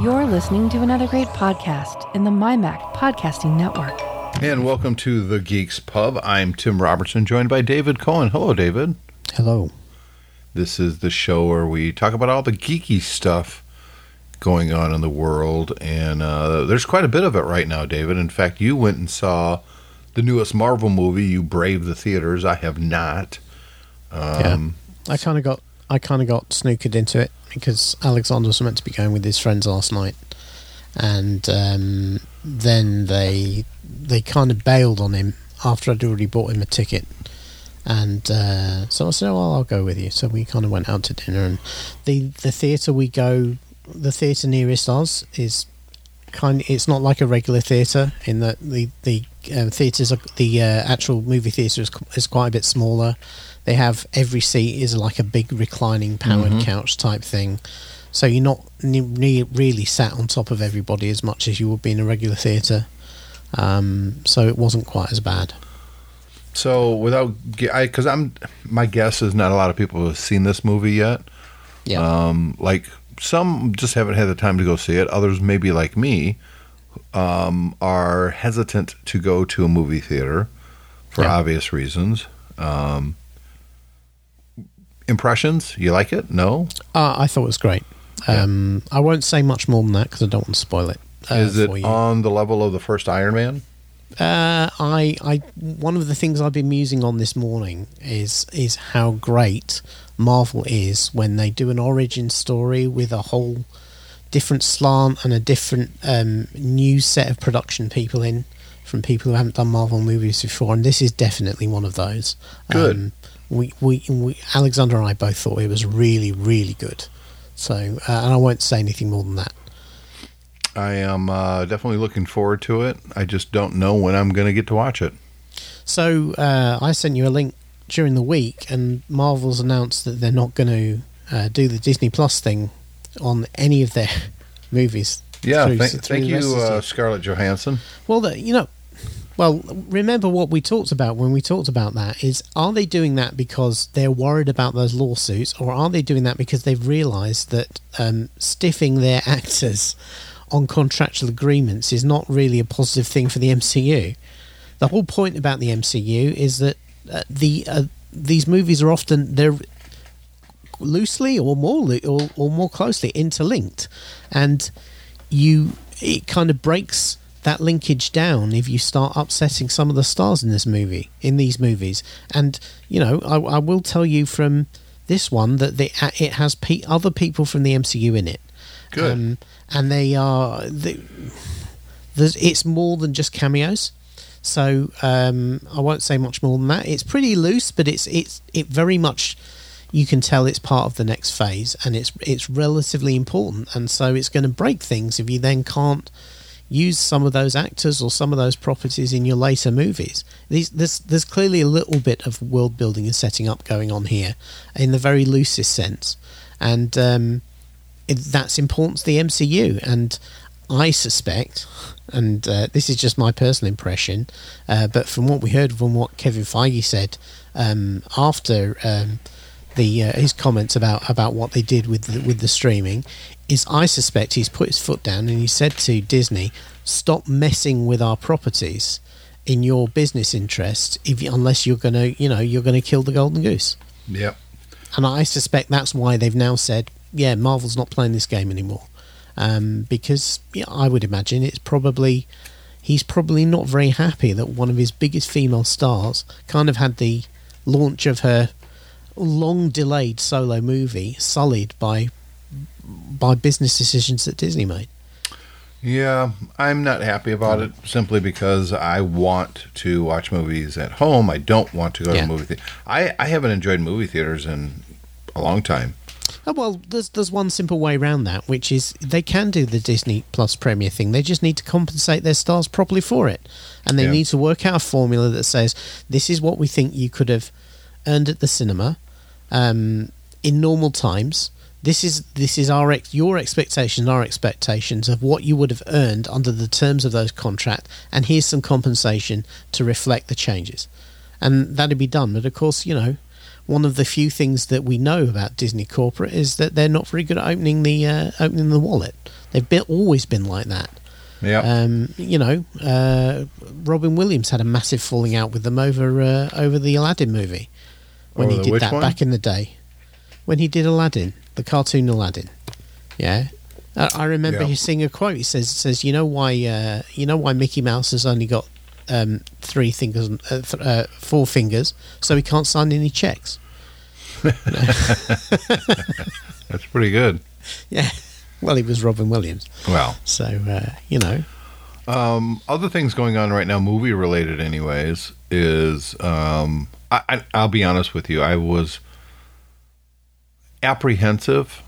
You're listening to another great podcast in the MyMac Podcasting Network. And welcome to the Geeks Pub. I'm Tim Robertson, joined by David Cohen. Hello, David. Hello. This is the show where we talk about all the geeky stuff going on in the world, and uh, there's quite a bit of it right now, David. In fact, you went and saw the newest Marvel movie. You braved the theaters. I have not. Um, yeah, I kind of got I kind of got snookered into it because Alexander was meant to be going with his friends last night, and um, then they they kind of bailed on him after I'd already bought him a ticket. And uh, so I said, "Well, I'll go with you." So we kind of went out to dinner, and the the theatre we go, the theatre nearest us is kind. It's not like a regular theatre in that the the uh, theatres, the uh, actual movie theatre is, is quite a bit smaller they have every seat is like a big reclining powered mm-hmm. couch type thing. So you're not ne- really sat on top of everybody as much as you would be in a regular theatre. Um, so it wasn't quite as bad. So without, because I'm, my guess is not a lot of people have seen this movie yet. Yeah. Um, like some just haven't had the time to go see it. Others, maybe like me, um, are hesitant to go to a movie theater for yeah. obvious reasons. Um, impressions? You like it? No? Uh, I thought it was great. Um, yeah. I won't say much more than that because I don't want to spoil it. Uh, Is it on the level of the first Iron Man? Uh, I, I, one of the things I've been musing on this morning is is how great Marvel is when they do an origin story with a whole different slant and a different um, new set of production people in from people who haven't done Marvel movies before, and this is definitely one of those. Good. Um, we, we, we Alexander and I both thought it was really really good. So, uh, and I won't say anything more than that. I am uh, definitely looking forward to it. I just don't know when I'm going to get to watch it. So uh, I sent you a link during the week, and Marvel's announced that they're not going to uh, do the Disney Plus thing on any of their movies. Yeah, through, th- through thank you, uh, Scarlett Johansson. Well, the, you know, well, remember what we talked about when we talked about that is are they doing that because they're worried about those lawsuits or are they doing that because they've realised that um, stiffing their actors on contractual agreements is not really a positive thing for the MCU? The whole point about the MCU is that uh, the uh, these movies are often they're loosely or more or, or more closely interlinked and you it kind of breaks that linkage down if you start upsetting some of the stars in this movie, in these movies. And you know, I, I will tell you from this one that the, it has pe- other people from the MCU in it. Good. Um, and they are the, it's more than just cameos. So um, I won't say much more than that. It's pretty loose, but it's it's it very much you can tell it's part of the next phase, and it's it's relatively important, and so it's going to break things if you then can't use some of those actors or some of those properties in your later movies. These, there's, there's clearly a little bit of world building and setting up going on here, in the very loosest sense, and um, it, that's important to the MCU. And I suspect, and uh, this is just my personal impression, uh, but from what we heard from what Kevin Feige said um, after. Um, the uh, his comments about about what they did with the, with the streaming is I suspect he's put his foot down and he said to Disney, "Stop messing with our properties in your business interest, if you, unless you're going to, you know, you're going to kill the golden goose." Yep. And I suspect that's why they've now said, "Yeah, Marvel's not playing this game anymore," um, because yeah, I would imagine it's probably he's probably not very happy that one of his biggest female stars kind of had the launch of her long delayed solo movie sullied by by business decisions that Disney made. Yeah, I'm not happy about it simply because I want to watch movies at home. I don't want to go yeah. to movie theater. I, I haven't enjoyed movie theaters in a long time. Oh, well, there's there's one simple way around that, which is they can do the Disney Plus premiere thing. They just need to compensate their stars properly for it, and they yeah. need to work out a formula that says this is what we think you could have earned at the cinema um, in normal times this is this is our ex- your expectations, our expectations of what you would have earned under the terms of those contract, and here's some compensation to reflect the changes, and that'd be done. But of course, you know, one of the few things that we know about Disney corporate is that they're not very good at opening the uh, opening the wallet. They've been always been like that. Yeah. Um, you know, uh, Robin Williams had a massive falling out with them over uh, over the Aladdin movie when he did that one? back in the day. When he did Aladdin, the cartoon Aladdin, yeah. I remember Yeah. he saying a quote. He says, "says You know why? Uh, you know why Mickey Mouse has only got um, three fingers, uh, th- uh, four fingers, so he can't sign any checks." That's pretty good. Yeah. Well, he was Robin Williams, Well, so uh, you know. um, other things going on right now, movie related, anyways, is um, I, I, I'll be honest with you. I was apprehensive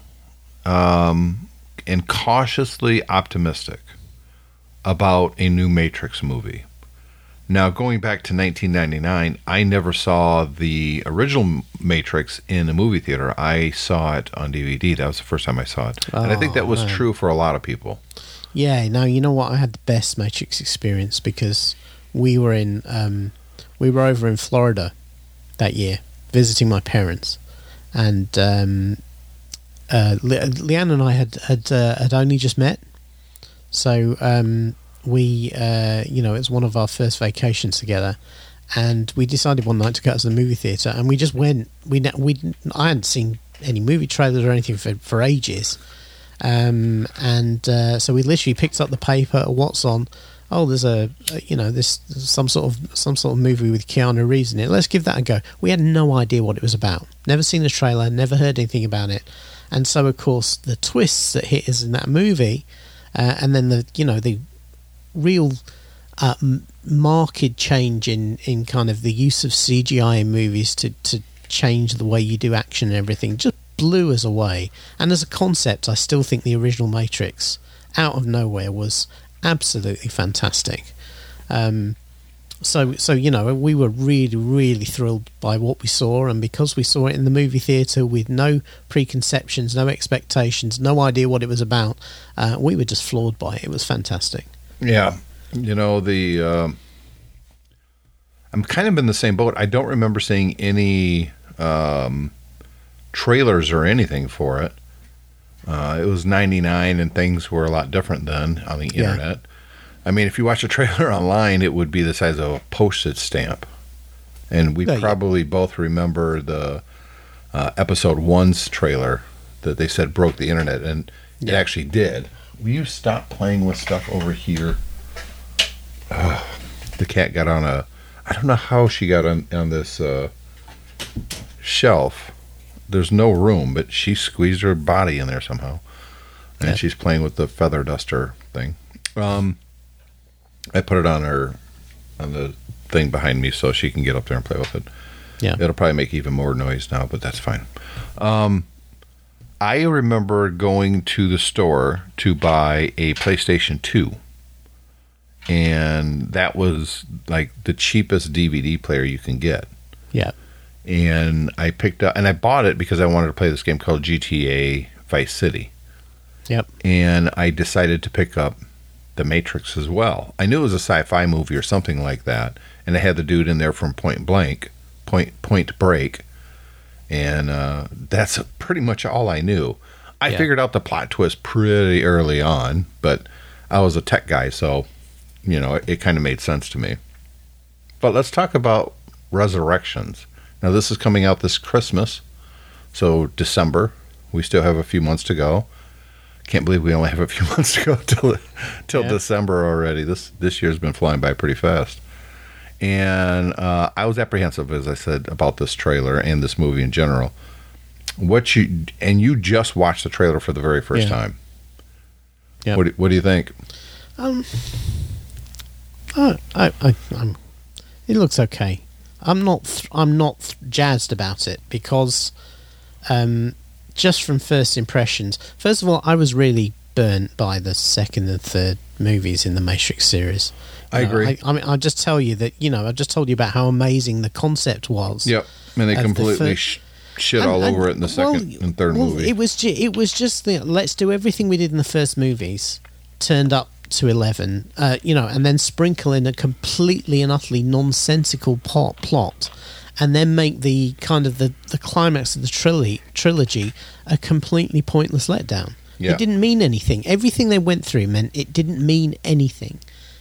um, and cautiously optimistic about a new Matrix movie. Now, going back to 1999, I never saw the original Matrix in a movie theater. I saw it on DVD. That was the first time I saw it. and I think that Oh, was man. true for a lot of people. Yeah, now you know what? I had the best Matrix experience because we were in, um, we were over in Florida that year visiting my parents, and um, uh, Le- Leanne and I had had uh, had only just met, so um, we, uh, you know, it was one of our first vacations together, and we decided one night to go to the movie theater, and we just went. We we I hadn't seen any movie trailers or anything for for ages. Um, and uh, so we literally picked up the paper. What's on? Oh, there's a, a you know this some sort of some sort of movie with Keanu Reeves in it. Let's give that a go. We had no idea what it was about. Never seen the trailer. Never heard anything about it. And so of course the twists that hit us in that movie, uh, and then the you know the real uh, marked change in, in kind of the use of CGI in movies to, to change the way you do action and everything just blew us away. And as a concept, I still think the original Matrix, out of nowhere, was absolutely fantastic. Um, so, so you know, we were really, really thrilled by what we saw, and because we saw it in the movie theater with no preconceptions, no expectations, no idea what it was about, uh, we were just floored by it. It was fantastic. Yeah, you know the. Um, I'm kind of in the same boat. I don't remember seeing any um, trailers or anything for it. Uh, it was '99, and things were a lot different then on the Yeah. internet. I mean, if you watch a trailer online, it would be the size of a postage stamp. And we Yeah, yeah. probably both remember the uh, episode one's trailer that they said broke the internet, and it actually did. Will you stop playing with stuff over here? Ugh, the cat got on a. I don't know how she got on on this uh, shelf. There's no room, but she squeezed her body in there somehow, and Yeah. she's playing with the feather duster thing. Um, I put it on her on the thing behind me so she can get up there and play with it. Yeah. It'll probably make even more noise now, but that's fine. Um, I remember going to the store to buy a PlayStation 2. And that was like the cheapest DVD player you can get. Yeah. And I picked up, and I bought it because I wanted to play this game called GTA Vice City. Yep. And I decided to pick up The Matrix as well. I knew it was a sci fi movie or something like that. And I had the dude in there from Point Blank, Point Point Break. And uh, that's pretty much all I knew. I Yeah. figured out the plot twist pretty early on, but I was a tech guy, so, you know, it, it kind of made sense to me. But let's talk about Resurrections. Now, this is coming out this Christmas, so December. We still have a few months to go. Can't believe we only have a few months to go till till Yeah. December already. This this year's been flying by pretty fast. And uh, I was apprehensive, as I said, about this trailer and this movie in general. What you and you just watched the trailer for the very first Yeah. time. Yeah. What do, what do you think? Um, I, I, I, I'm. It looks okay. I'm not. Th- I'm not th- jazzed about it because, um, just from first impressions. First of all, I was really burnt by the second and third movies in the Matrix series. I know, agree. I, I mean, I'll just tell you that you know I just told you about how amazing the concept was. Yep, and they Of the completely fir- sh- shit And- all and- over it in the second well, and third well, movie. It was ju- it was just the let's do everything we did in the first movies, turned up to eleven, uh, you know, and then sprinkle in a completely and utterly nonsensical plot, plot, and then make the kind of the, the climax of the trilogy trilogy a completely pointless letdown. Yeah. It didn't mean anything. Everything they went through meant it didn't mean anything.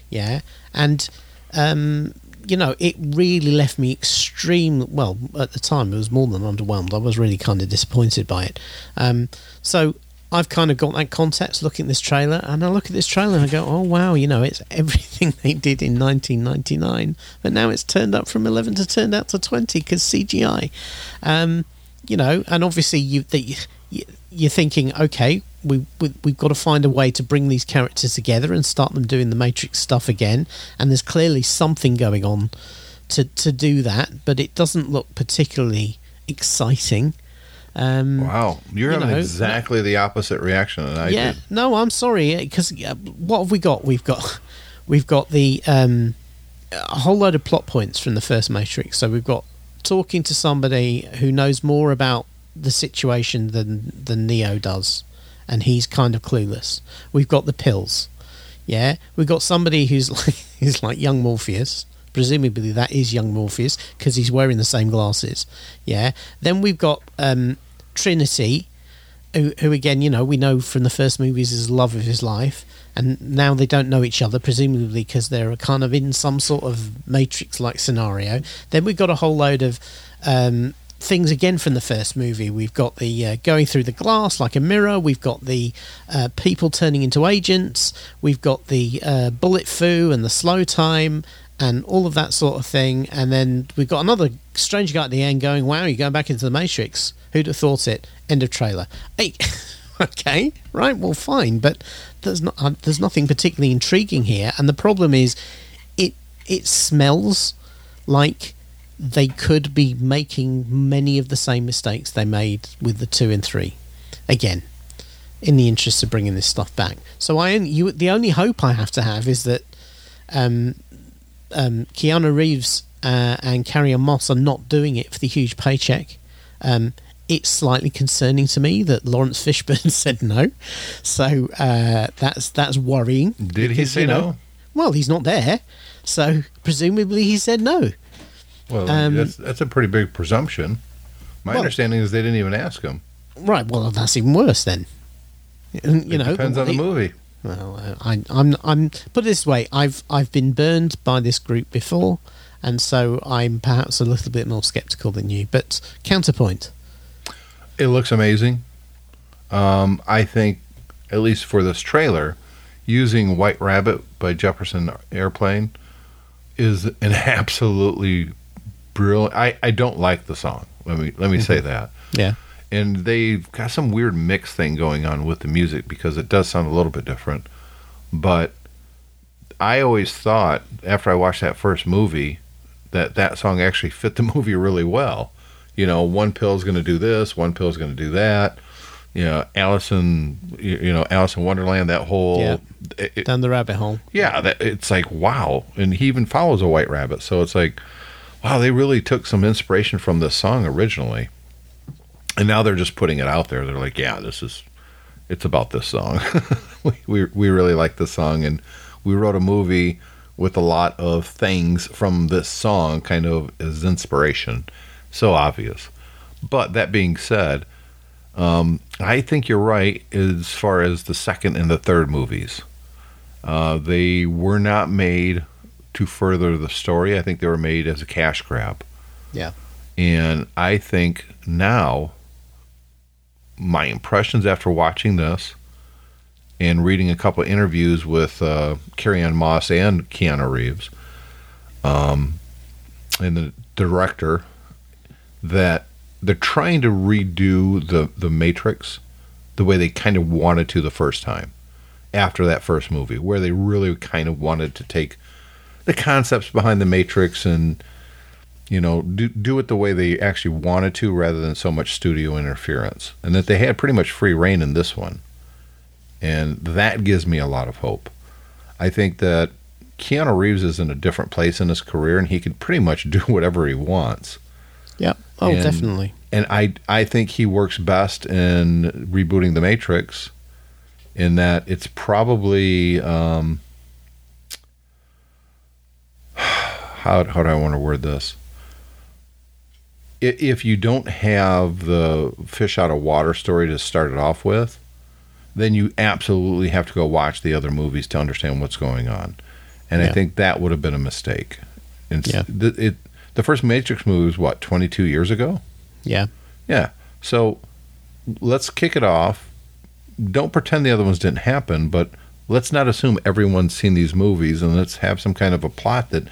Yeah, and um, you know, it really left me extreme. Well, at the time, it was more than underwhelmed. I was really kind of disappointed by it. Um, so I've kind of got that context looking at this trailer, and I look at this trailer and I go, "Oh wow, you know, it's everything they did in 1999, but now it's turned up from 11 to turned out to 20 because CGI." Um, you know, and obviously you, the, you you're thinking, okay, we, we we've got to find a way to bring these characters together and start them doing the Matrix stuff again, and there's clearly something going on to to do that, but it doesn't look particularly exciting. Um, Wow, you're You having know, exactly the opposite reaction that I yeah, did. no, I'm sorry because what have we got? We've got we've got the um, a whole load of plot points from the first Matrix. So we've got talking to somebody who knows more about the situation than than Neo does, and he's kind of clueless. We've got the pills. Yeah, we've got somebody who's like who's like young Morpheus. Presumably that is young Morpheus because he's wearing the same glasses. Yeah. Then we've got um, Trinity, who, who again, you know, we know from the first movies is the love of his life, and now they don't know each other, presumably because they're kind of in some sort of Matrix-like scenario. Then we've got a whole load of um, things again from the first movie. We've got the uh, going through the glass like a mirror. We've got the uh, people turning into agents. We've got the uh, bullet foo and the slow time. And all of that sort of thing, and then we've got another strange guy at the end going, "Wow, you're going back into the Matrix? Who'd have thought it?" End of trailer. Hey, okay, right, well, fine, but there's not uh, there's nothing particularly intriguing here, and the problem is, it it smells like they could be making many of the same mistakes they made with the two and three, again, in the interest of bringing this stuff back. So I you the only hope I have to have is that um, um, Keanu Reeves uh, and Carrie Moss are not doing it for the huge paycheck. Um, it's slightly concerning to me that Laurence Fishburne said no, so uh, that's that's worrying. Did he say you know, no? Well, he's not there, so presumably he said no. Well, Um, that's that's a pretty big presumption. My Well- understanding is they didn't even ask him. Right. Well, that's even worse then. You it know, depends on the he- movie. Well, uh, I, I'm I'm put it this way. I've I've been burned by this group before, and so I'm perhaps a little bit more skeptical than you. But counterpoint. It looks amazing. Um, I think, at least for this trailer, using White Rabbit by Jefferson Airplane is an absolutely brilliant. I, I don't like the song. Let me let me say that. Yeah. And they've got some weird mix thing going on with the music because it does sound a little bit different. But I always thought after I watched that first movie that that song actually fit the movie really well. You know, one pill is going to do this, one pill is going to do that. You know, Allison, you you know, Alice in Wonderland, that whole, Yeah. it- Down the rabbit hole. yeah, that it's like wow, and he even follows a White Rabbit, so it's like, wow, they really took some inspiration from this song originally, and now they're just putting it out there. They're like, yeah, this is, it's about this song. we, we we really like this song, and we wrote a movie with a lot of things from this song, kind of as inspiration. So obvious, but that being said. Um, I think you're right as far as the second and the third movies. Uh, they were not made to further the story. I think they were made as a cash grab. Yeah. And I think now, my impressions after watching this and reading a couple of interviews with uh, Carrie Ann Moss and Keanu Reeves, um, and the director, that they're trying to redo the, the Matrix the way they kind of wanted to the first time after that first movie, where they really kind of wanted to take the concepts behind the Matrix and you know do do it the way they actually wanted to, rather than so much studio interference, and that they had pretty much free reign in this one, and that gives me a lot of hope. I think that Keanu Reeves is in a different place in his career, and he can pretty much do whatever he wants. Yeah. Oh, And- definitely. And I I think he works best in rebooting the Matrix, in that it's probably um, how how do I want to word this? If you don't have the fish out of water story to start it off with, then you absolutely have to go watch the other movies to understand what's going on. And I think that would have been a mistake. And Yeah. it, the first Matrix movie was what, 22 years ago? Yeah. Yeah. So let's kick it off. Don't pretend the other ones didn't happen, but let's not assume everyone's seen these movies and let's have some kind of a plot that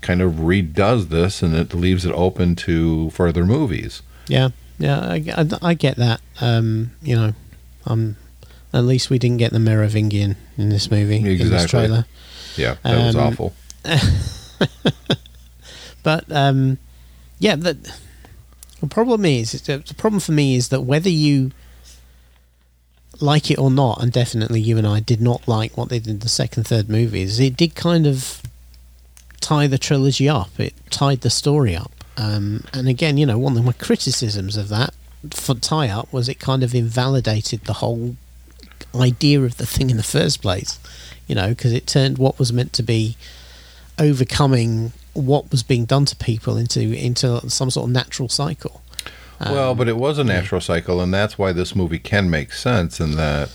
kind of redoes this and it leaves it open to further movies. Yeah. Yeah. I, I, I get that. Um, you know, um, at least we didn't get the Merovingian in this movie, in this trailer. Yeah, that was Um, awful. But um, yeah, the, the problem is is the problem for me is that whether you like it or not, and definitely you and I did not like what they did in the second, third movies. It did kind of tie the trilogy up. It tied the story up. Um, and again, you know, one of my criticisms of that for tie up was it kind of invalidated the whole idea of the thing in the first place. You know, because it turned what was meant to be overcoming what was being done to people into into some sort of natural cycle. well, Um, but it was a natural cycle, and that's why this movie can make sense. In that,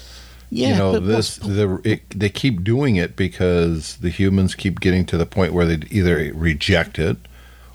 yeah, you know, this the it, they keep doing it because the humans keep getting to the point where they either reject it,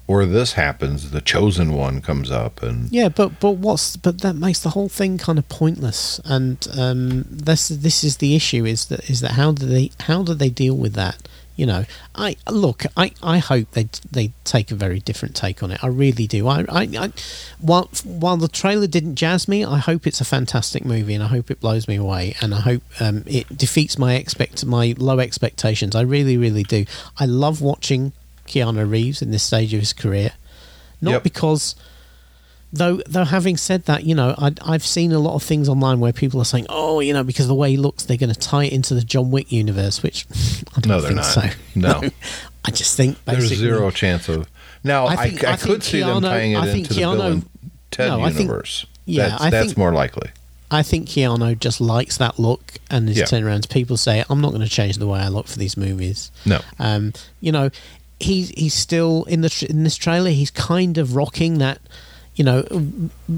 or this happens. The chosen one comes up, and Yeah, but but what's but that makes the whole thing kind of pointless, and um, this this is the issue is that is that how do they how do they deal with that? You know, I look, I, I hope they they take a very different take on it. I really do. I, I, I while while the trailer didn't jazz me, I hope it's a fantastic movie, and I hope it blows me away, and I hope um, it defeats my expect my low expectations. I really really do. I love watching Keanu Reeves in this stage of his career, not Yep. because though though having said that you know I, i've seen a lot of things online where people are saying oh you know because of the way he looks they're going to tie it into the john wick universe which i don't No, they're not. so No. i just think there's zero chance of. Now, I I, think- I, I could think see them tying it I into the Keanu- Bill and Ted No, I think- universe. yeah, that's, I that's think- more likely. i think keanu just likes that look and his Yeah. turnarounds people say i'm not going to change the way i look for these movies No. Um, you know, he's he's still in the in this trailer. He's kind of rocking that, you know,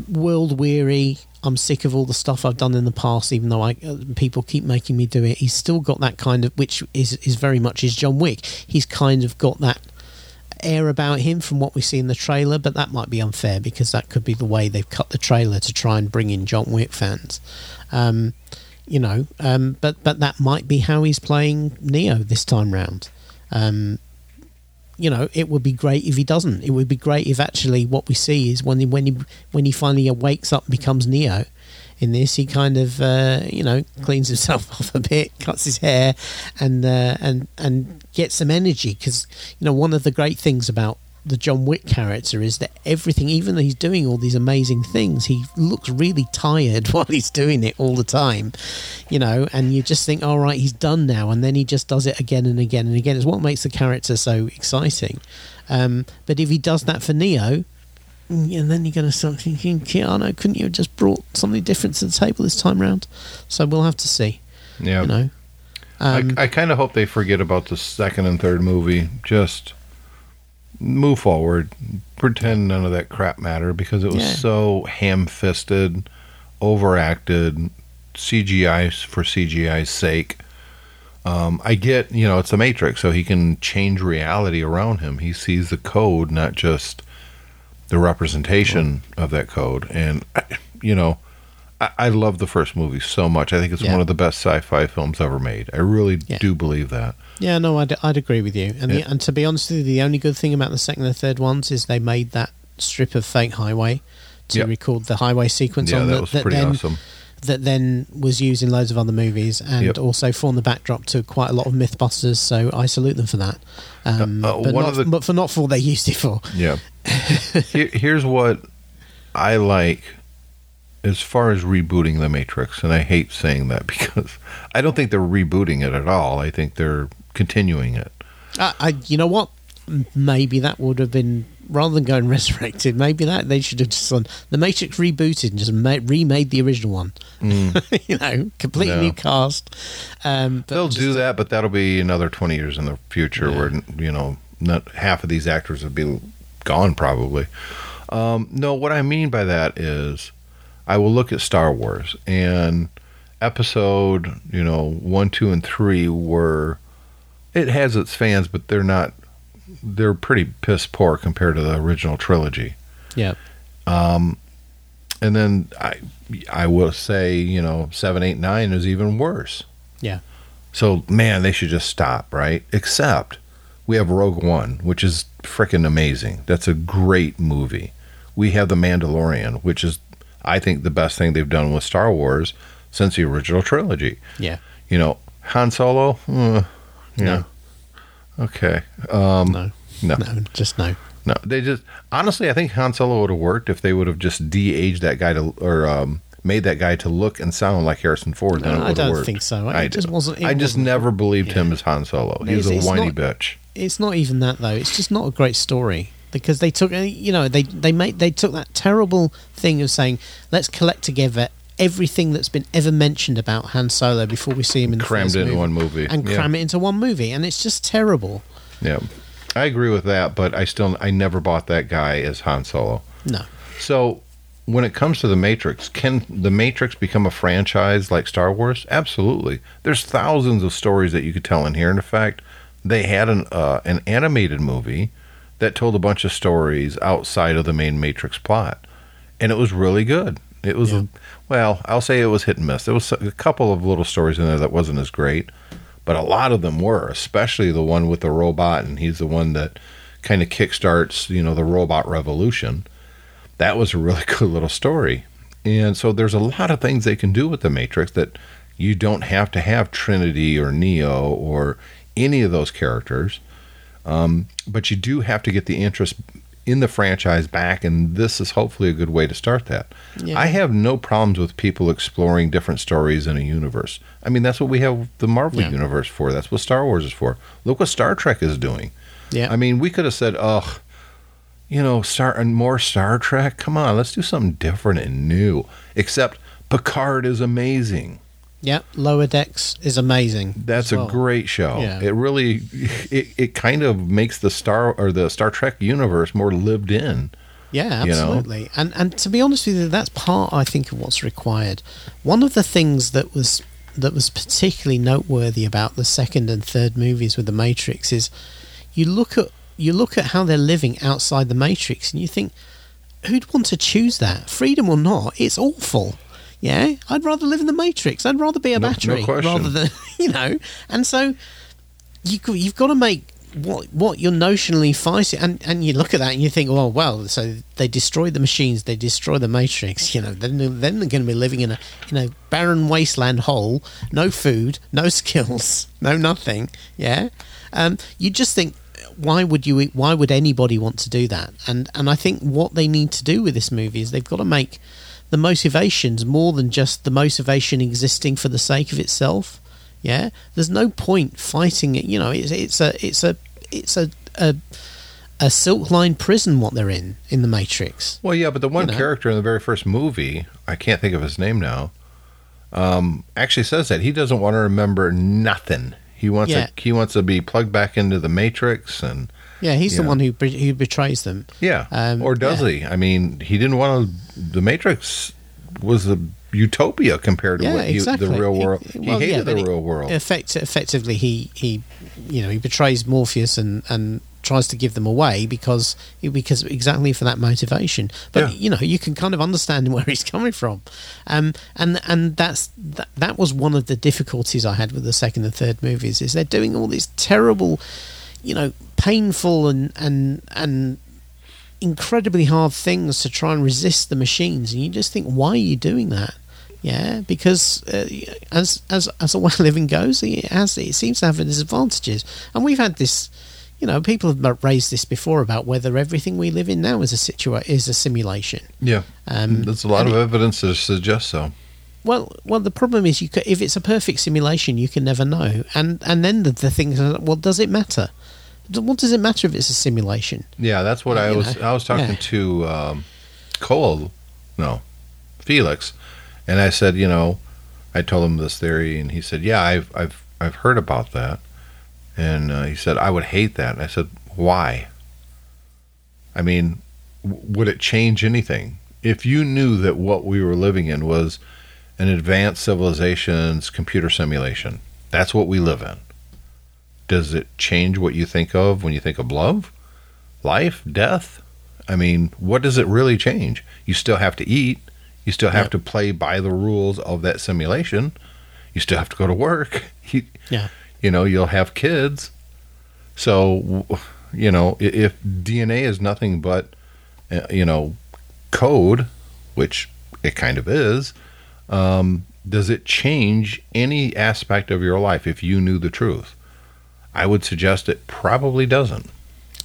world weary. I'm sick of all the stuff I've done in the past, even though I uh, people keep making me do it. He's still got that kind of, which is is very much his John Wick. He's kind of got that air about him from what we see in the trailer, but that might be unfair because that could be the way they've cut the trailer to try and bring in John Wick fans. Um, you know, um, but but that might be how he's playing Neo this time round. Um, you know, it would be great if he doesn't. It would be great if actually what we see is when he when he when he finally wakes up and becomes Neo. In this, he kind of uh, you know cleans himself off a bit, cuts his hair, and uh, and and gets some energy because you know one of the great things about the John Wick character is that everything, even though he's doing all these amazing things, he looks really tired while he's doing it all the time, you know. And you just think, all right, he's done now, and then he just does it again and again and again. It's what makes the character so exciting. Um, but if he does that for Neo, mm, and then you're going to start thinking, Keanu, couldn't you have just brought something different to the table this time round? So we'll have to see. Yeah. You know. Um, I, I kind of hope they forget about the second and third movie. Just move forward. Pretend none of that crap mattered because it was Yeah. so ham fisted, overacted, CGI for CGI's sake. Um, I get, you know, it's the Matrix, so he can change reality around him. He sees the code, not just the representation of that code. And, you know, I, I love the first movie so much. I think it's Yeah. one of the best sci-fi films ever made. I really Yeah. do believe that. Yeah, no, I'd, I'd agree with you. And the, and to be honest with you, the only good thing about the second and third ones is they made that strip of fake highway to Yep. record the highway sequence Yeah, on that that, was that pretty then awesome. that then was used in loads of other movies and Yep. also formed the backdrop to quite a lot of MythBusters. So I salute them for that. Um, Uh, uh, but, not, the- but for not for what they used it for. Yeah. Here, here's what I like as far as rebooting the Matrix, and I hate saying that because I don't think they're rebooting it at all. I think they're continuing it. I, I, you know what? Maybe that would have been rather than going resurrected. Maybe that they should have just done the Matrix rebooted and just ma- remade the original one. you know, completely Mm. No. new cast. Um, but They'll just- do that, but that'll be another 20 years in the future Yeah. where, you know, not half of these actors will be gone probably. Um, no, what I mean by that is I will look at Star Wars and episode, you know, one, two, and three were. It has its fans, but they're not. They're pretty piss poor compared to the original trilogy. Yeah. Um, and then I, I will say, you know, seven, eight, nine is even worse. Yeah. So man, they should just stop, right? Except we have Rogue One, which is freaking amazing. That's a great movie. We have The Mandalorian, which is, I think, the best thing they've done with Star Wars since the original trilogy. Yeah. You know, Han Solo, uh, yeah, No. okay, um, No. no, No. Just no. no. They just honestly, I think Han Solo would have worked if they would have just de-aged that guy to or um, made that guy to look and sound like Harrison Ford. then it No, I don't worked. think so. It I just do. wasn't- I just wasn't- never believed him as Han Solo. He was a whiny not- bitch. It's not even that though. It's just not a great story because they took you know they they made they took that terrible thing of saying let's collect together everything that's been ever mentioned about Han Solo before we see him in the Crammed first it in movie, one movie. and Yeah. cram it into one movie and it's just terrible. Yeah, I agree with that, but I still I never bought that guy as Han Solo. No. So when it comes to the Matrix, can the Matrix become a franchise like Star Wars? Absolutely. There's thousands of stories that you could tell in here. And in fact, they had an uh, an animated movie that told a bunch of stories outside of the main Matrix plot, and it was really good. It was Yeah. well, I'll say it was hit and miss. There was a couple of little stories in there that wasn't as great, but a lot of them were, especially the one with the robot, and he's the one that kind of kickstarts, you know, the robot revolution. That was a really good little story. And so there's a lot of things they can do with the Matrix that you don't have to have Trinity or Neo or any of those characters. Um, but you do have to get the interest in the franchise back, and this is hopefully a good way to start that. Yeah. I have no problems with people exploring different stories in a universe. I mean, that's what we have the Marvel Yeah. universe for. That's what Star Wars is for. Look what Star Trek is doing. Yeah. I mean, we could have said, "Ugh, you know, Star and more Star Trek. Come on, let's do something different and new." Except Picard is amazing. Yeah. Lower Decks is amazing. That's well. a great show. Yeah. It really, it, it kind of makes the Star or the Star Trek universe more lived in. Yeah, you know? absolutely. And and to be honest with you, that's part I think of what's required. One of the things that was that was particularly noteworthy about the second and third movies with the Matrix is you look at you look at how they're living outside the Matrix and you think who'd want to choose that freedom or not it's awful yeah i'd rather live in the matrix i'd rather be a No- no battery question. rather than you know and so you you've got to make what what you're notionally fighting, and and you look at that and you think, well, well, so they destroyed the machines, they destroy the matrix, you know, then they're- then they're going to be living in a in a barren wasteland hole, no food, no skills, no nothing, yeah. Um, you just think, why would you? Why would anybody want to do that? And and I think what they need to do with this movie is they've got to make the motivations more than just the motivation existing for the sake of itself. Yeah, there's no point fighting it. You know, it's it's a it's a it's a a, a silk line prison what they're in in the Matrix. Well, yeah, but the one know. character in the very first movie, I can't think of his name now, um, actually says that he doesn't want to remember nothing. He wants Yeah. to he wants to be plugged back into the Matrix, and Yeah, he's the Yeah. one who who betrays them. yeah, Um, or does yeah. he? I mean, he didn't want to. The Matrix was a utopia compared to Yeah, what he, exactly. the real world. He, well, yeah, hated but the real world. Effect, effectively, he he you know he betrays Morpheus and and tries to give them away because because exactly for that motivation. But Yeah. you know you can kind of understand where he's coming from, um, and and that's that, that was one of the difficulties I had with the second and third movies is they're doing all these terrible, you know, painful and and and incredibly hard things to try and resist the machines, and you just think, why are you doing that? Yeah, because uh, as as as a way of living goes, it has it seems to have its advantages, and we've had this. You know, people have raised this before about whether everything we live in now is a situa- is a simulation. yeah, Um, there's a lot of it- evidence to suggest so. Well, well, the problem is you ca if it's a perfect simulation, you can never know, and and then the, the thing is, well, does it matter? What does it matter if it's a simulation? Yeah, that's what Uh, I was. know, I was talking yeah. to um, Cole, no, Felix, and I said, you know, I told him this theory, and he said, yeah, I've I've I've heard about that, and uh, he said I would hate that. And I said, why? I mean, w- would it change anything if you knew that what we were living in was an advanced civilization's computer simulation. That's what we live in. Does it change what you think of when you think of love, life, death? I mean, what does it really change? You still have to eat. You still have Yep. to play by the rules of that simulation. You still have to go to work. You, Yeah. you know, you'll have kids. So, you know, if DNA is nothing but, uh, you know, code, which it kind of is, um, does it change any aspect of your life if you knew the truth? I would suggest it probably doesn't.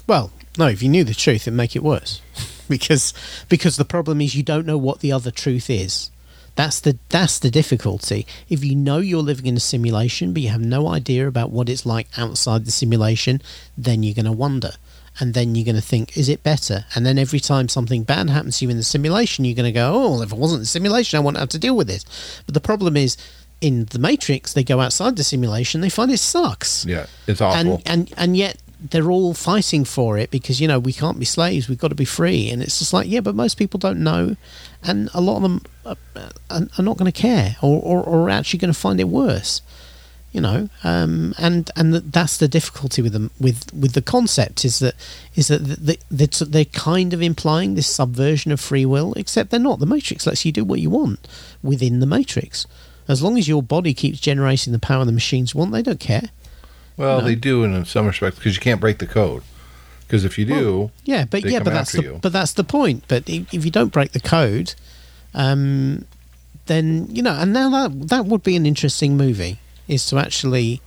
Well, no, if you knew the truth, it'd make it worse. because because the problem is you don't know what the other truth is. That's the that's the difficulty. If you know you're living in a simulation but you have no idea about what it's like outside the simulation, then you're going to wonder. And then you're going to think, is it better? And then every time something bad happens to you in the simulation, you're going to go, oh, if it wasn't the simulation, I wouldn't have to deal with this. But the problem is, in the Matrix, they go outside the simulation, they find it sucks. Yeah, it's awful. and and and yet they're all fighting for it because you know we can't be slaves we've got to be free. And it's just like yeah but most people don't know and a lot of them are, are, are not going to care or, or, or are actually going to find it worse you know? Um, and and th- that's the difficulty with them with with the concept is that is that the, the, they're kind of implying this subversion of free will except they're not. The matrix lets you do what you want within the matrix as long as your body keeps generating the power the machines want they don't care well, they do in some respects because you can't break the code. Because if you do, Yeah, but they yeah, but that's the you. but that's the point. But if, if you don't break the code, um, then you know, and now that that would be an interesting movie is to actually,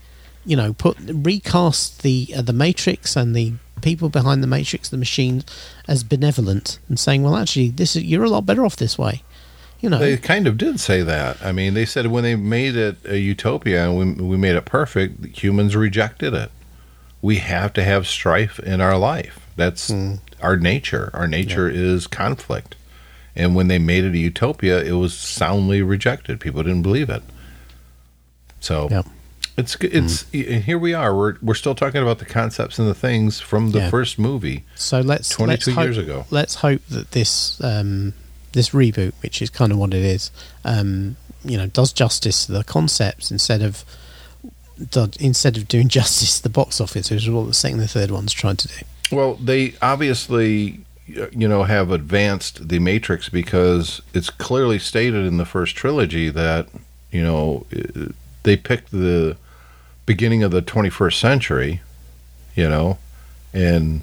you know, put recast the uh, the Matrix and the people behind the Matrix, the machine, as benevolent and saying, well, actually, this is you're a lot better off this way. You know, They kind of did say that. I mean, they said when they made it a utopia and we, we made it perfect, humans rejected it. We have to have strife in our life. That's Hmm. our nature. Our nature is conflict. And when they made it a utopia, it was soundly rejected. People didn't believe it. So Yep. it's it's and here we are. We're we're still talking about the concepts and the things from the Yeah. first movie. So let's 22 let's hope, years ago. Let's hope that this um, this reboot, which is kind of what it is, um, you know, does justice to the concepts instead of instead of doing justice to the box office, which is what the second and the third ones tried to do. Well, they obviously, uh, you know, have advanced the Matrix because it's clearly stated in the first trilogy that, you know, uh, they picked the beginning of the 21st century, you know, and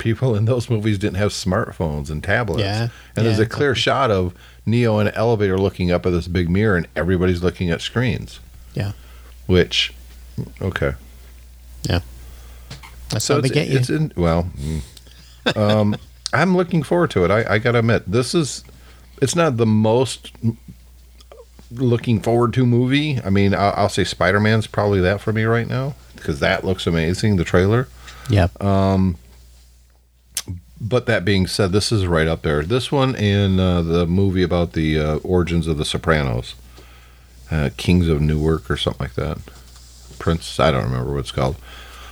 people in those movies didn't have smartphones and tablets. Yeah, And there's a clear shot of Neo in an elevator looking up at this big mirror and everybody's looking at screens. Yeah. Which, okay. That's So how they get you. it's in, well, mm. um, I'm looking forward to it. I, I got to admit, this is it's not the most looking forward to movie. I mean, I'll, I'll say Spider Man's probably that for me right now because that looks amazing. The trailer. yeah. But that being said, this is right up there. This one and uh, the movie about the uh, origins of the Sopranos, uh, Kings of Newark or something like that. Prince, I don't remember what it's called,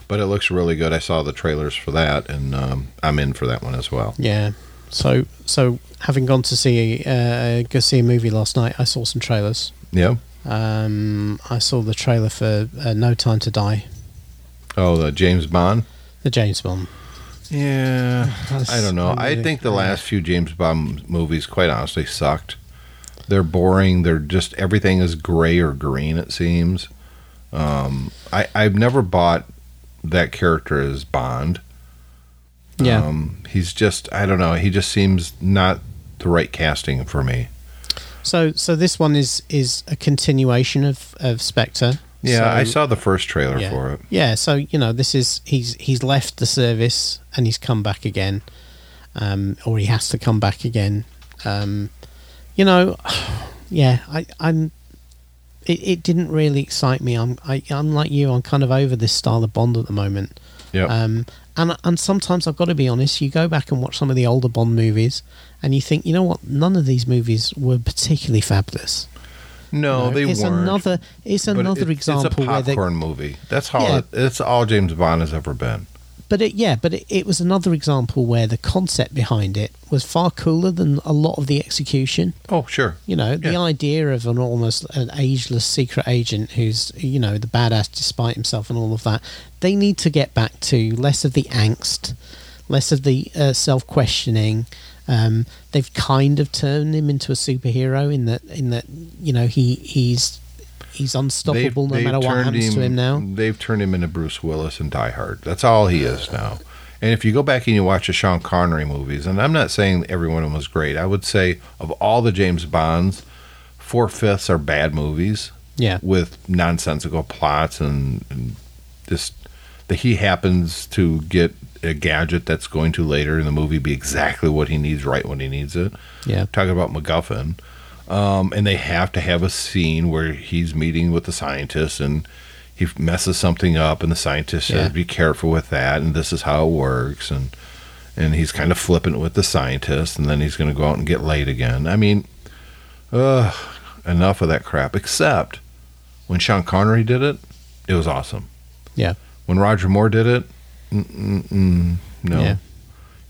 but it looks really good. I saw the trailers for that, and um, I'm in for that one as well. Yeah. So so having gone to see uh, go see a movie last night, I saw some trailers. Yeah. Um, I saw the trailer for uh, No Time to Die, Oh, the James Bond. the James Bond. Yeah, I don't know. I think the last few James Bond movies, quite honestly, sucked. They're boring. They're just everything is gray or green. It seems. Um, I I've never bought that character as Bond. Yeah. Um, he's just I don't know. He just seems not the right casting for me. So so this one is is a continuation of of Spectre. Yeah, So- I saw the first trailer yeah. for it. Yeah, so you know, this is he's he's left the service and he's come back again, um, or he has to come back again. Um, you know, yeah, I, I'm. It, it didn't really excite me. I'm I, I'm like you. I'm kind of over this style of Bond at the moment. Yep. Um, and and sometimes I've got to be honest. You go back and watch some of the older Bond movies, and you think, you know what? None of these movies were particularly fabulous. No, No, they it's weren't. another. It's another it- example It's a where they popcorn movie. That's how Yeah. it, it's all James Bond has ever been. but it, yeah, but it, it was another example where the concept behind it was far cooler than a lot of the execution. Oh, sure. You know, the idea of an almost an ageless secret agent who's, you know, the badass despite himself and all of that. They need to get back to less of the angst, less of the uh, self questioning. Um, they've kind of turned him into a superhero in that, in that, you know, he he's he's unstoppable no They've- matter they've what happens to him now. They've turned him into Bruce Willis and Die Hard. That's all he is now. And if you go back and you watch the Sean Connery movies, and I'm not saying every one of them was great, I would say of all the James Bonds, four fifths are bad movies Yeah, with nonsensical plots and, and just that he happens to get a gadget that's going to later in the movie be exactly what he needs right when he needs it yeah, talking about MacGuffin, um, and they have to have a scene where he's meeting with the scientist and he messes something up, and the scientist Yeah. says, "Be careful with that," and this is how it works, and and he's kind of flippant with the scientist, and then he's going to go out and get laid again. I mean, ugh, enough of that crap. Except when Sean Connery did it, it was awesome. yeah, When Roger Moore did it, mm-mm, no. Yeah.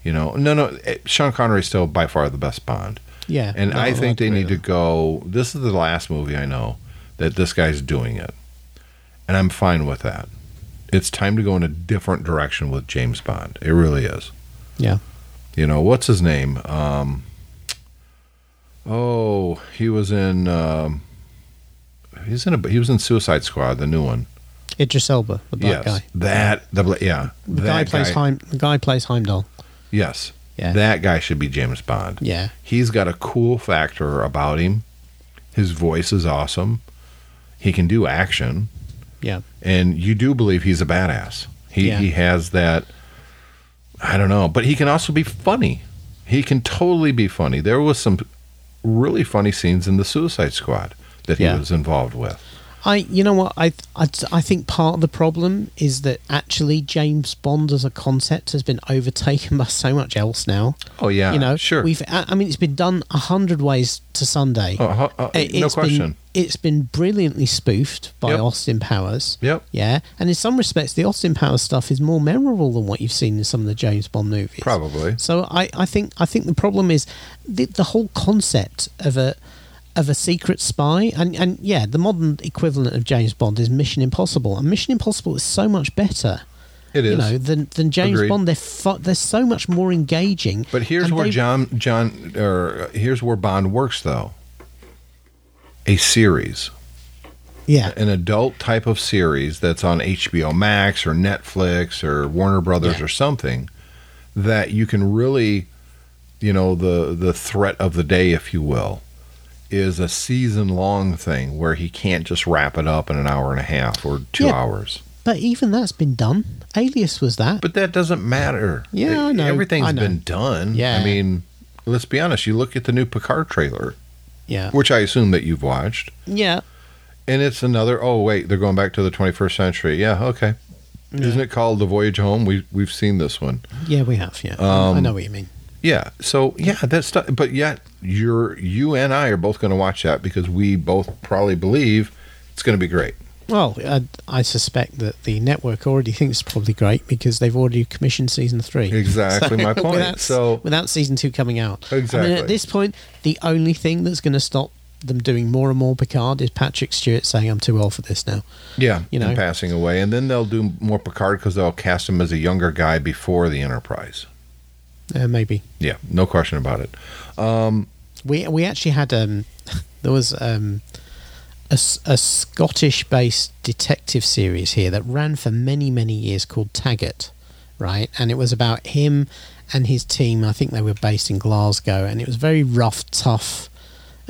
You know, no, no. eh, Sean Connery is still by far the best Bond. yeah. And No, I think they need to go. This is the last movie I know that this guy's doing it, and I'm fine with that. It's time to go in a different direction with James Bond. It really is. Yeah, You know what's his name? Um, oh, he was in. Um, he's in a. He was in Suicide Squad, the new one. Idris Elba, the black yes, guy. that the bla- yeah. The guy plays Heim, the guy plays Heimdall. Yes, Yeah. that guy should be James Bond. Yeah, He's got a cool factor about him. His voice is awesome. He can do action, yeah, and you do believe he's a badass. He Yeah. he has that. I don't know, but he can also be funny. He can totally be funny. There was some really funny scenes in the Suicide Squad that he Yeah. was involved with. I, you know what, I, I, I think part of the problem is that actually James Bond as a concept has been overtaken by so much else now. Oh yeah, you know, sure. We've, I mean, it's been done a hundred ways to Sunday. Oh, uh, uh, no question. Been, it's been brilliantly spoofed by Yep. Austin Powers. Yep. Yeah, and in some respects, the Austin Powers stuff is more memorable than what you've seen in some of the James Bond movies. Probably. So I, I think I think the problem is the, the whole concept of a of a secret spy and, and yeah, the modern equivalent of James Bond is Mission Impossible. And Mission Impossible is so much better, It is. you know, than than James Agreed. Bond. They're fu- they're so much more engaging. But here's where they- John John or here's where Bond works though. A series, yeah, an adult type of series that's on HBO Max or Netflix or Warner Brothers Yeah. or something that you can really, you know, the the threat of the day, if you will, is a season long thing where he can't just wrap it up in an hour and a half or two Yeah. hours. but even that's been done. Alias was that. But that doesn't matter. Yeah, I know. Everything's I know. been done. Yeah. I mean, let's be honest. You look at the new Picard trailer, yeah, which I assume that you've watched, yeah, and it's another. Oh wait, they're going back to the 21st century. Yeah, okay. Isn't it called The Voyage Home? We we've seen this one. yeah. We have. Yeah, Um, I know what you mean. Yeah. So yeah, that stuff. But yet, you're you and I are both going to watch that because we both probably believe it's going to be great. Well, I, I suspect that the network already thinks it's probably great because they've already commissioned season three. Exactly my point. Without, So- without season two coming out, exactly. I mean, at this point, the only thing that's going to stop them doing more and more Picard is Patrick Stewart saying, "I'm too old for this now." Yeah, You know. passing away, and then they'll do more Picard because they'll cast him as a younger guy before the Enterprise. Uh, maybe Yeah, no question about it. we we actually had um, there was um, a, a Scottish-based detective series here that ran for many many years called Taggart, right? And it was about him and his team. I think they were based in Glasgow, and it was very rough, tough.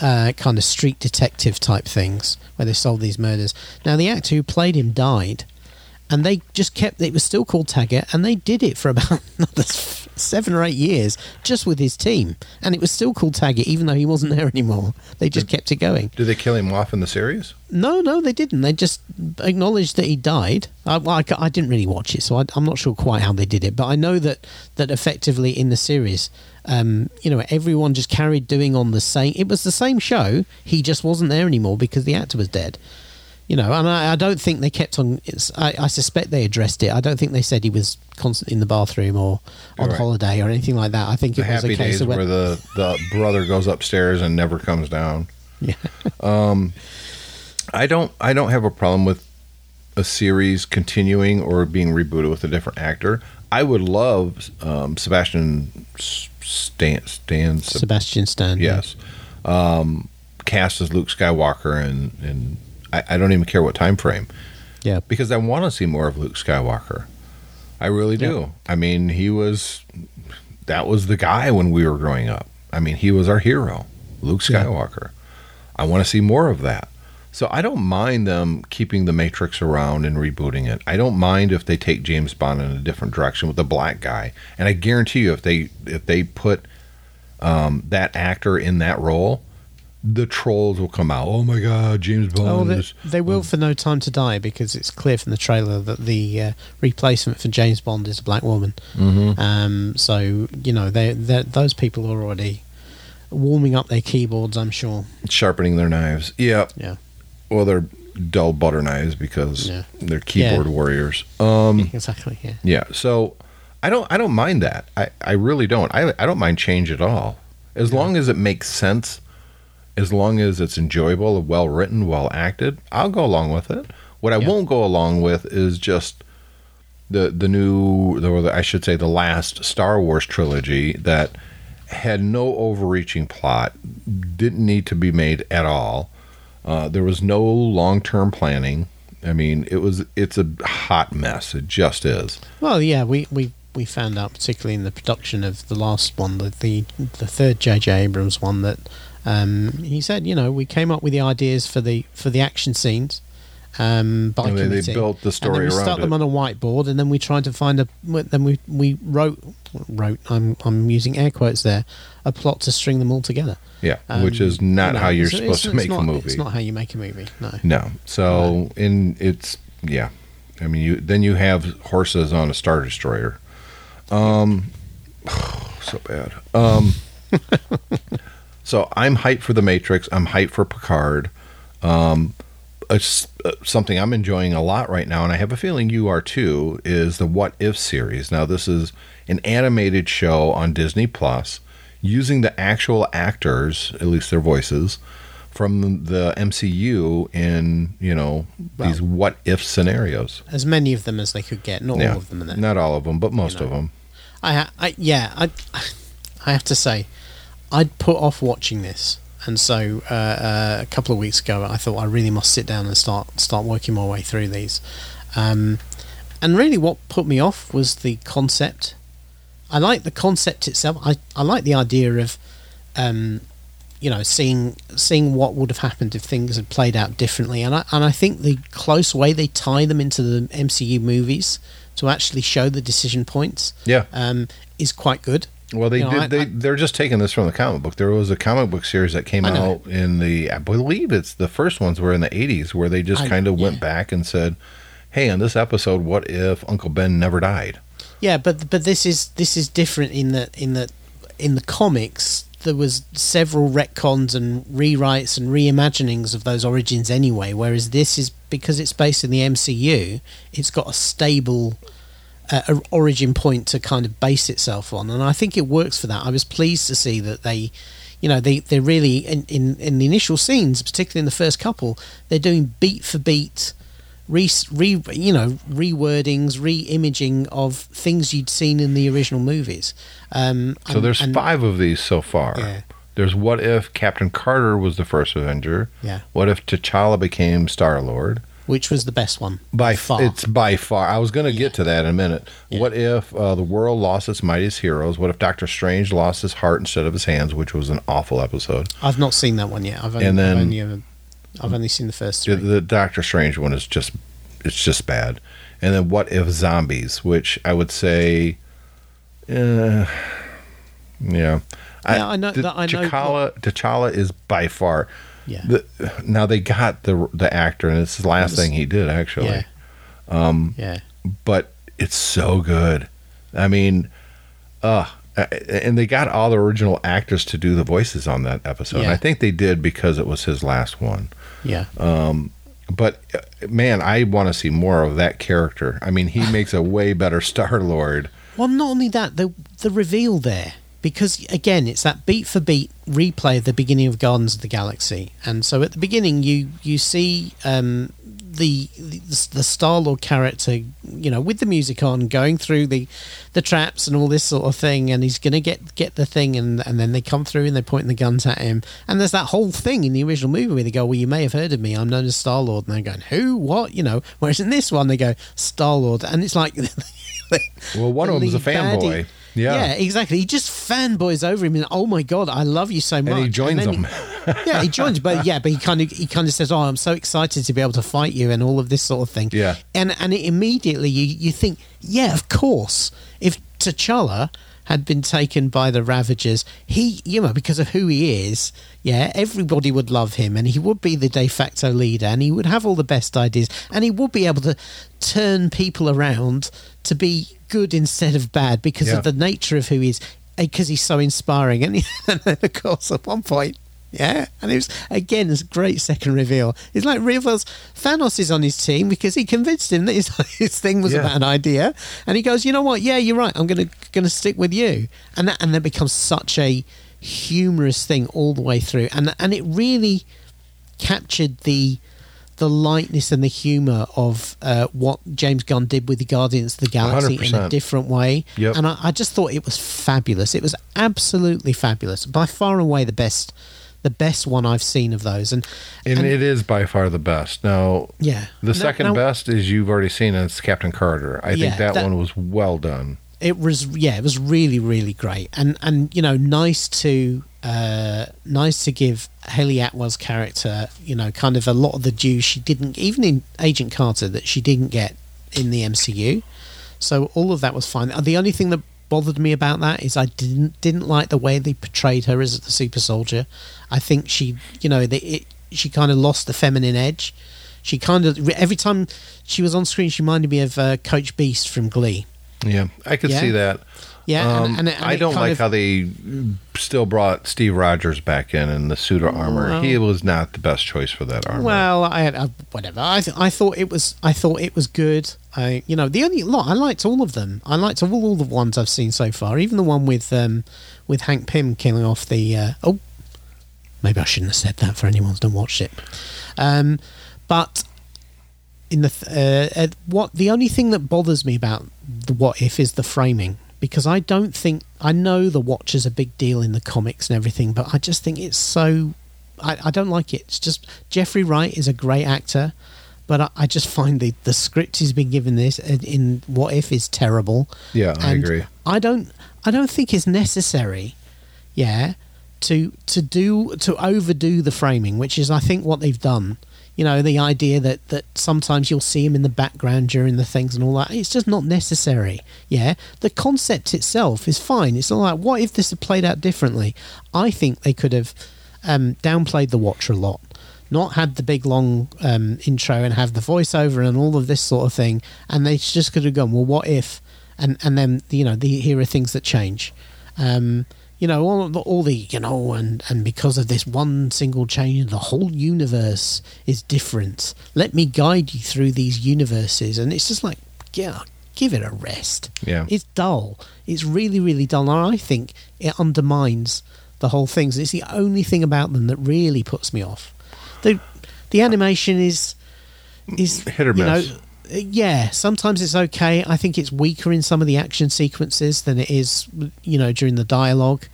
Uh, kind of street detective type things where they solved these murders. Now the actor who played him died, and they just kept it was still called Taggart, and they did it for about another seven or eight years just with his team, and it was still called Taggart even though he wasn't there anymore. They just kept it going. Did they kill him off in the series? No, no, they didn't. They just acknowledged that he died. I, I, I didn't really watch it, so I, I'm not sure quite how they did it. But I know that that effectively in the series, um, you know, everyone just carried doing on the same. It was the same show. He just wasn't there anymore because the actor was dead. You know, and I, I don't think they kept on. I, I suspect they addressed it. I don't think they said he was constantly in the bathroom or on Right. holiday or anything like that. I think The it was happy a case days of when, where the, the brother goes upstairs and never comes down. yeah, I don't I don't have a problem with a series continuing or being rebooted with a different actor. I would love um, Sebastian Stan Stan Seb- Sebastian Stan. yes um, cast as Luke Skywalker and and I, I don't even care what time frame yeah, because I want to see more of Luke Skywalker. I really do. I mean, he was that was the guy when we were growing up. I mean, he was our hero, Luke Yeah. Skywalker. I want to see more of that. So I don't mind them keeping the Matrix around and rebooting it. I don't mind if they take James Bond in a different direction with a black guy. And I guarantee you, if they if they put um, that actor in that role, the trolls will come out. Oh my God, James Bond Oh, they, they will for No Time to Die because it's clear from the trailer that the uh, replacement for James Bond is a black woman. Mhm. Um, so you know, they those people are already warming up their keyboards. I'm sure. sharpening their knives. Yeah, Yeah. Well, they're dull butter knives because Yeah. they're keyboard Yeah. warriors. Um, exactly. Yeah. yeah. So I don't. I don't mind that. I, I really don't. I, I don't mind change at all, as long as it makes sense. As long as it's enjoyable, well written, well acted, I'll go along with it. What I Yeah. won't go along with is just the the new, or the, I should say, the last Star Wars trilogy that had no overreaching plot, didn't need to be made at all. Uh, there was no long term planning. I mean, it was it's a hot mess. It just is. Well, yeah, we, we, we found out, particularly in the production of the last one, the the, the third J.J. Abrams one, that um, he said, you know, we came up with the ideas for the for the action scenes um, by And they- they built the and story then we around stuck them on a whiteboard, and then we tried to find a. Then we we wrote wrote. I'm I'm using air quotes there. A plot to string them all together. Yeah, Um, which is not you know, how you're supposed to make not, a movie. It's not how you make a movie. No. No. So in it's yeah. I mean, you then you have horses on a star destroyer. Um, so bad. Um, so I'm hyped for the Matrix. I'm hyped for Picard. Um, it's, something I'm enjoying a lot right now, and I have a feeling you are too. Is the What If series? Now this is an animated show on Disney Plus, using the actual actors, at least their voices, from the MCU in you know these what if scenarios. As many of them as they could get. Not yeah, all of them not all of them, but most know. of them. I, ha- I yeah, I, I have to say, I'd put off watching this, and so uh, uh, a couple of weeks ago, I thought I really must sit down and start start working my way through these. Um, and really, what put me off was the concept. I like the concept itself. I, I like the idea of, um, you know, seeing seeing what would have happened if things had played out differently. And I and I think the close way they tie them into the MCU movies to actually show the decision points Yeah. um, is quite good. Well, they You know, did. I- they I- they're just taking this from the comic book. There was a comic book series that came out in the. I believe it's the first ones were in the '80s, where they just kind of went back and said, "Hey, in this episode, what if Uncle Ben never died?" Yeah, but but this is this is different in that in that in the comics there was several retcons and rewrites and reimaginings of those origins anyway. Whereas this is because it's based in the MCU, it's got a stable uh, origin point to kind of base itself on, and I think it works for that. I was pleased to see that they. You know, they they're really in, in in the initial scenes, particularly in the first couple, they're doing beat for beat re, re you know rewordings, re-imaging of things you'd seen in the original movies. Um, So and- there's and- five of these so far. Yeah. There's what if Captain Carter was the first Avenger? Yeah. What if T'Challa became Star Lord? Which was the best one By far. it's by far. I was going to get to that in a minute. Yeah. What if uh, the world lost its mightiest heroes? What if Doctor Strange lost his heart instead of his hands, which was an awful episode? I've not seen that one yet. I've only, And then- I've, only ever, I've only seen the first three. the Doctor Strange one is just it's just bad. And then what if zombies, which I would say, uh, yeah. Yeah, I know- the- that- I know T'Challa, T'Challa is by far. Yeah. The, now they got the the actor, and it's the last Yes. thing he did actually. yeah. Um, yeah. But it's so good. I mean, uh, and they got all the original actors to do the voices on that episode. Yeah. I think they did because it was his last one. Yeah. Um, but uh, man, I want to see more of that character. I mean, he makes a way better Star Lord. Well, not only that, the the reveal there, because again, it's that beat for beat replay of the beginning of Guardians of the Galaxy, and so at the beginning, you you see um, the the, the Star Lord character, you know, with the music on, going through the the traps and all this sort of thing, and he's gonna get get the thing, and and then they come through and they're pointing the guns at him, and there's that whole thing in the original movie where they go, "Well, you may have heard of me. I'm known as Star Lord," and they're going, "Who? What? You know?" Whereas in this one, they go, "Star Lord," and it's like. Well, one of them's a fanboy. Yeah. yeah, exactly. He just fanboys over him, and oh my god, I love you so much. And he joins then them. he- yeah, he joins, but yeah, but he kind of he kind of says, "Oh, I'm so excited to be able to fight you," and all of this sort of thing. Yeah. and and it immediately you you think, yeah, of course, if T'Challa had been taken by the Ravagers, he, you know, because of who he is, yeah, everybody would love him, and he would be the de facto leader, and he would have all the best ideas, and he would be able to turn people around to be good instead of bad because Yeah. of the nature of who he is, uh, because he's so inspiring. And, and then, of course, at one point, yeah, and it was again this great second reveal. It's like reveals Thanos is on his team because he convinced him that his, his thing was Yeah. a bad idea, and he goes, "You know what? Yeah, you're right. I'm gonna gonna stick with you." And that and that becomes such a humorous thing all the way through, and and it really captured the the lightness and the humor of uh, what James Gunn did with the Guardians of the Galaxy in a different way. Yep. And I, I just thought it was fabulous. It was absolutely fabulous. By far and away the best the best one I've seen of those. And, And, and- it is by far the best. Now, yeah. the second no, best is you've already seen it. It's Captain Carter. I Yeah, think that, that- one was well done. it was yeah it was really really great and and you know nice to uh nice to give Hayley Atwell's character you know kind of a lot of the due she didn't even in Agent Carter that she didn't get in the MCU so all of that was fine. The only thing that bothered me about that is I didn't didn't like the way they portrayed her as the super soldier. I think she you know they, it, she kind of lost the feminine edge. She kind of every time she was on screen she reminded me of uh, Coach Beiste from Glee. Yeah, I could Yeah. see that. Yeah, Um, and it- and I don't like of- how they still brought Steve Rogers back in in the suit of armor. Well- he was not the best choice for that armor. Well, I, I whatever. I th- I thought it was I thought it was good. I you know the only lot I liked all of them. I liked all, all the ones I've seen so far. Even the one with um with Hank Pym killing off the uh, oh maybe I shouldn't have said that for anyone who's not watched it. Um, but in the th- uh, uh, what the only thing that bothers me about the what if is the framing because I don't think I know the watch is a big deal in the comics and everything, but I just think it's so I, I don't like it. It's just Jeffrey Wright is a great actor, but I, I just find the the script he's been given this in, in What If is terrible. Yeah, I And agree. I don't I don't think it's necessary. Yeah, to to do to overdo the framing, which is I think what they've done. You know, the idea that that sometimes you'll see him in the background during the things and all that. It's just not necessary. Yeah, the concept itself is fine. It's all like, what if this had played out differently? I think they could have um, downplayed the Watcher a lot, not had the big long um, intro and have the voiceover and all of this sort of thing, and they just could have gone, well, what if? And and then you know, the, here are things that change. Um, you know, all the, all the you know, and and because of this one single change, the whole universe is different. Let me guide you through these universes, and it's just like, yeah, give it a rest. Yeah. It's dull. It's really, really dull. And I think it undermines the whole thing. So it's the only thing about them that really puts me off. The the animation is is Hit or you miss. know, yeah, sometimes it's okay. I think it's weaker in some of the action sequences than it is, you know, during the dialogue.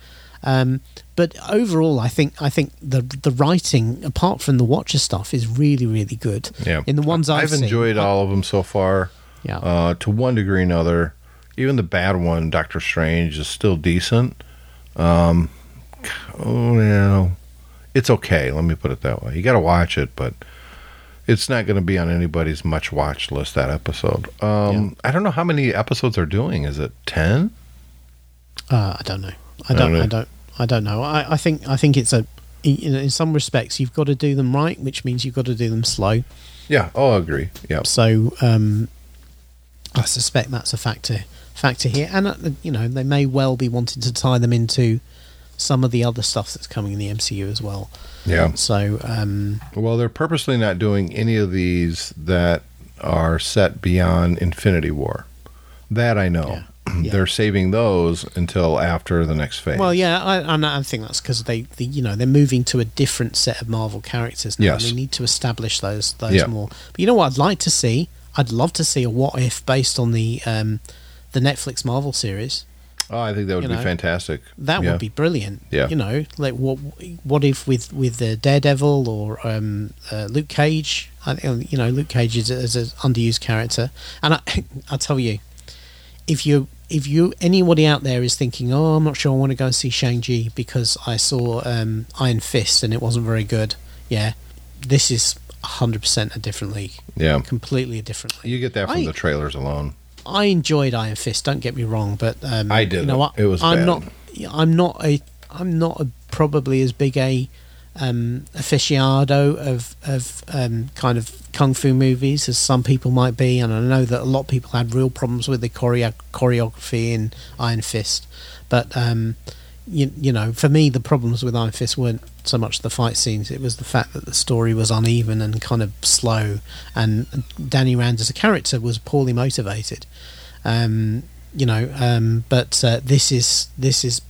Um, but overall, I think I think the the writing, apart from the Watcher stuff, is really really good. Yeah, in the ones I've, I've seen. enjoyed all of them so far. Yeah. uh, to one degree or another. Even the bad one, Doctor Strange, is still decent. Um, oh no, it's okay. Let me put it that way. You got to watch it, but it's not going to be on anybody's much watch list. That episode. Um, I don't know how many episodes they're doing. Is it ten? Uh, I don't know. I I don't don't. I don't. I don't know. I, I think. I think it's a. In, in some respects, you've got to do them right, which means you've got to do them slow. Yeah. Oh, I agree. Yeah. So um, I suspect that's a factor factor here, and uh, you know they may well be wanting to tie them into some of the other stuff that's coming in the MCU as well. Yeah. So um, Well, they're purposely not doing any of these that are set beyond Infinity War. That I know. Yeah. Yeah. They're saving those until after the next phase. Well, yeah, I, I think that's because they, they, you know, they're moving to a different set of Marvel characters now. Yes. They need to establish those those Yeah. more. But you know what? I'd like to see. I'd love to see a what if based on the um, the Netflix Marvel series. Oh, I think that would you be know, fantastic. That Yeah. would be brilliant. Yeah. You know, like what what if with with the Daredevil or um, uh, Luke Cage? I think you know Luke Cage is, a- is an underused character, and I I tell you, if you if you anybody out there is thinking, oh, I'm not sure I want to go and see Shang Chi because I saw um, Iron Fist and it wasn't very good. Yeah, this is 100 percent a different league, Yeah. completely a different league. You get that from I- the trailers alone. I enjoyed Iron Fist. Don't get me wrong, but um, I You didn't. know, I, It was I'm bad. not. I'm not a. I'm not a, probably as big a um, aficionado of of um, kind of kung fu movies as some people might be, and I know that a lot of people had real problems with the choreo- choreography in Iron Fist. But um, you, you know, for me, the problems with Iron Fist weren't so much the fight scenes; it was the fact that the story was uneven and kind of slow, and Danny Rand as a character was poorly motivated. Um, you know, um, but uh, this is this is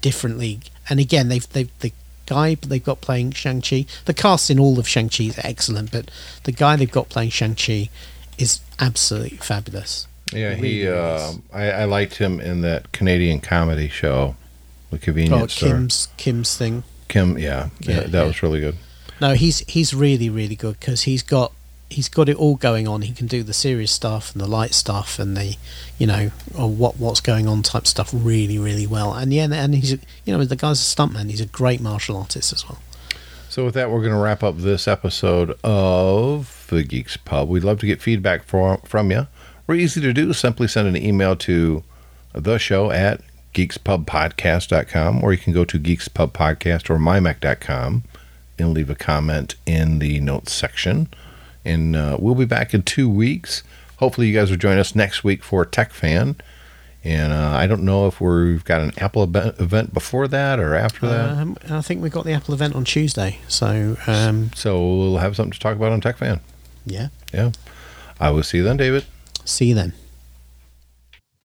different league, and again, they've they've the guy they've got playing Shang Chi. The cast in all of Shang Chi is excellent, but the guy they've got playing Shang Chi is absolutely fabulous. Yeah, he. Uh. I, I liked him in that Canadian comedy show, The Oh, Convenience Store. Kim's Kim's thing. Kim, yeah, Yeah, that, that yeah. was really good. No, he's he's really really good because he's got he's got it all going on. He can do the serious stuff and the light stuff and the you know or what what's going on type stuff really really well. And yeah, and he's you know the guy's a stuntman. He's a great martial artist as well. So with that, we're going to wrap up this episode of the Geeks Pub. We'd love to get feedback from from you. We're easy to do. Simply send an email to the show at geekspubpodcast.com or you can go to geekspubpodcast or mymac.com and leave a comment in the notes section. And uh, we'll be back in two weeks. Hopefully, you guys will join us next week for Tech Fan. And uh, I don't know if we've got an Apple event, event before that or after that. Um, I think we've got the Apple event on Tuesday. So um, So we'll have something to talk about on Tech Fan. yeah, Yeah. I will see you then, David. see you then.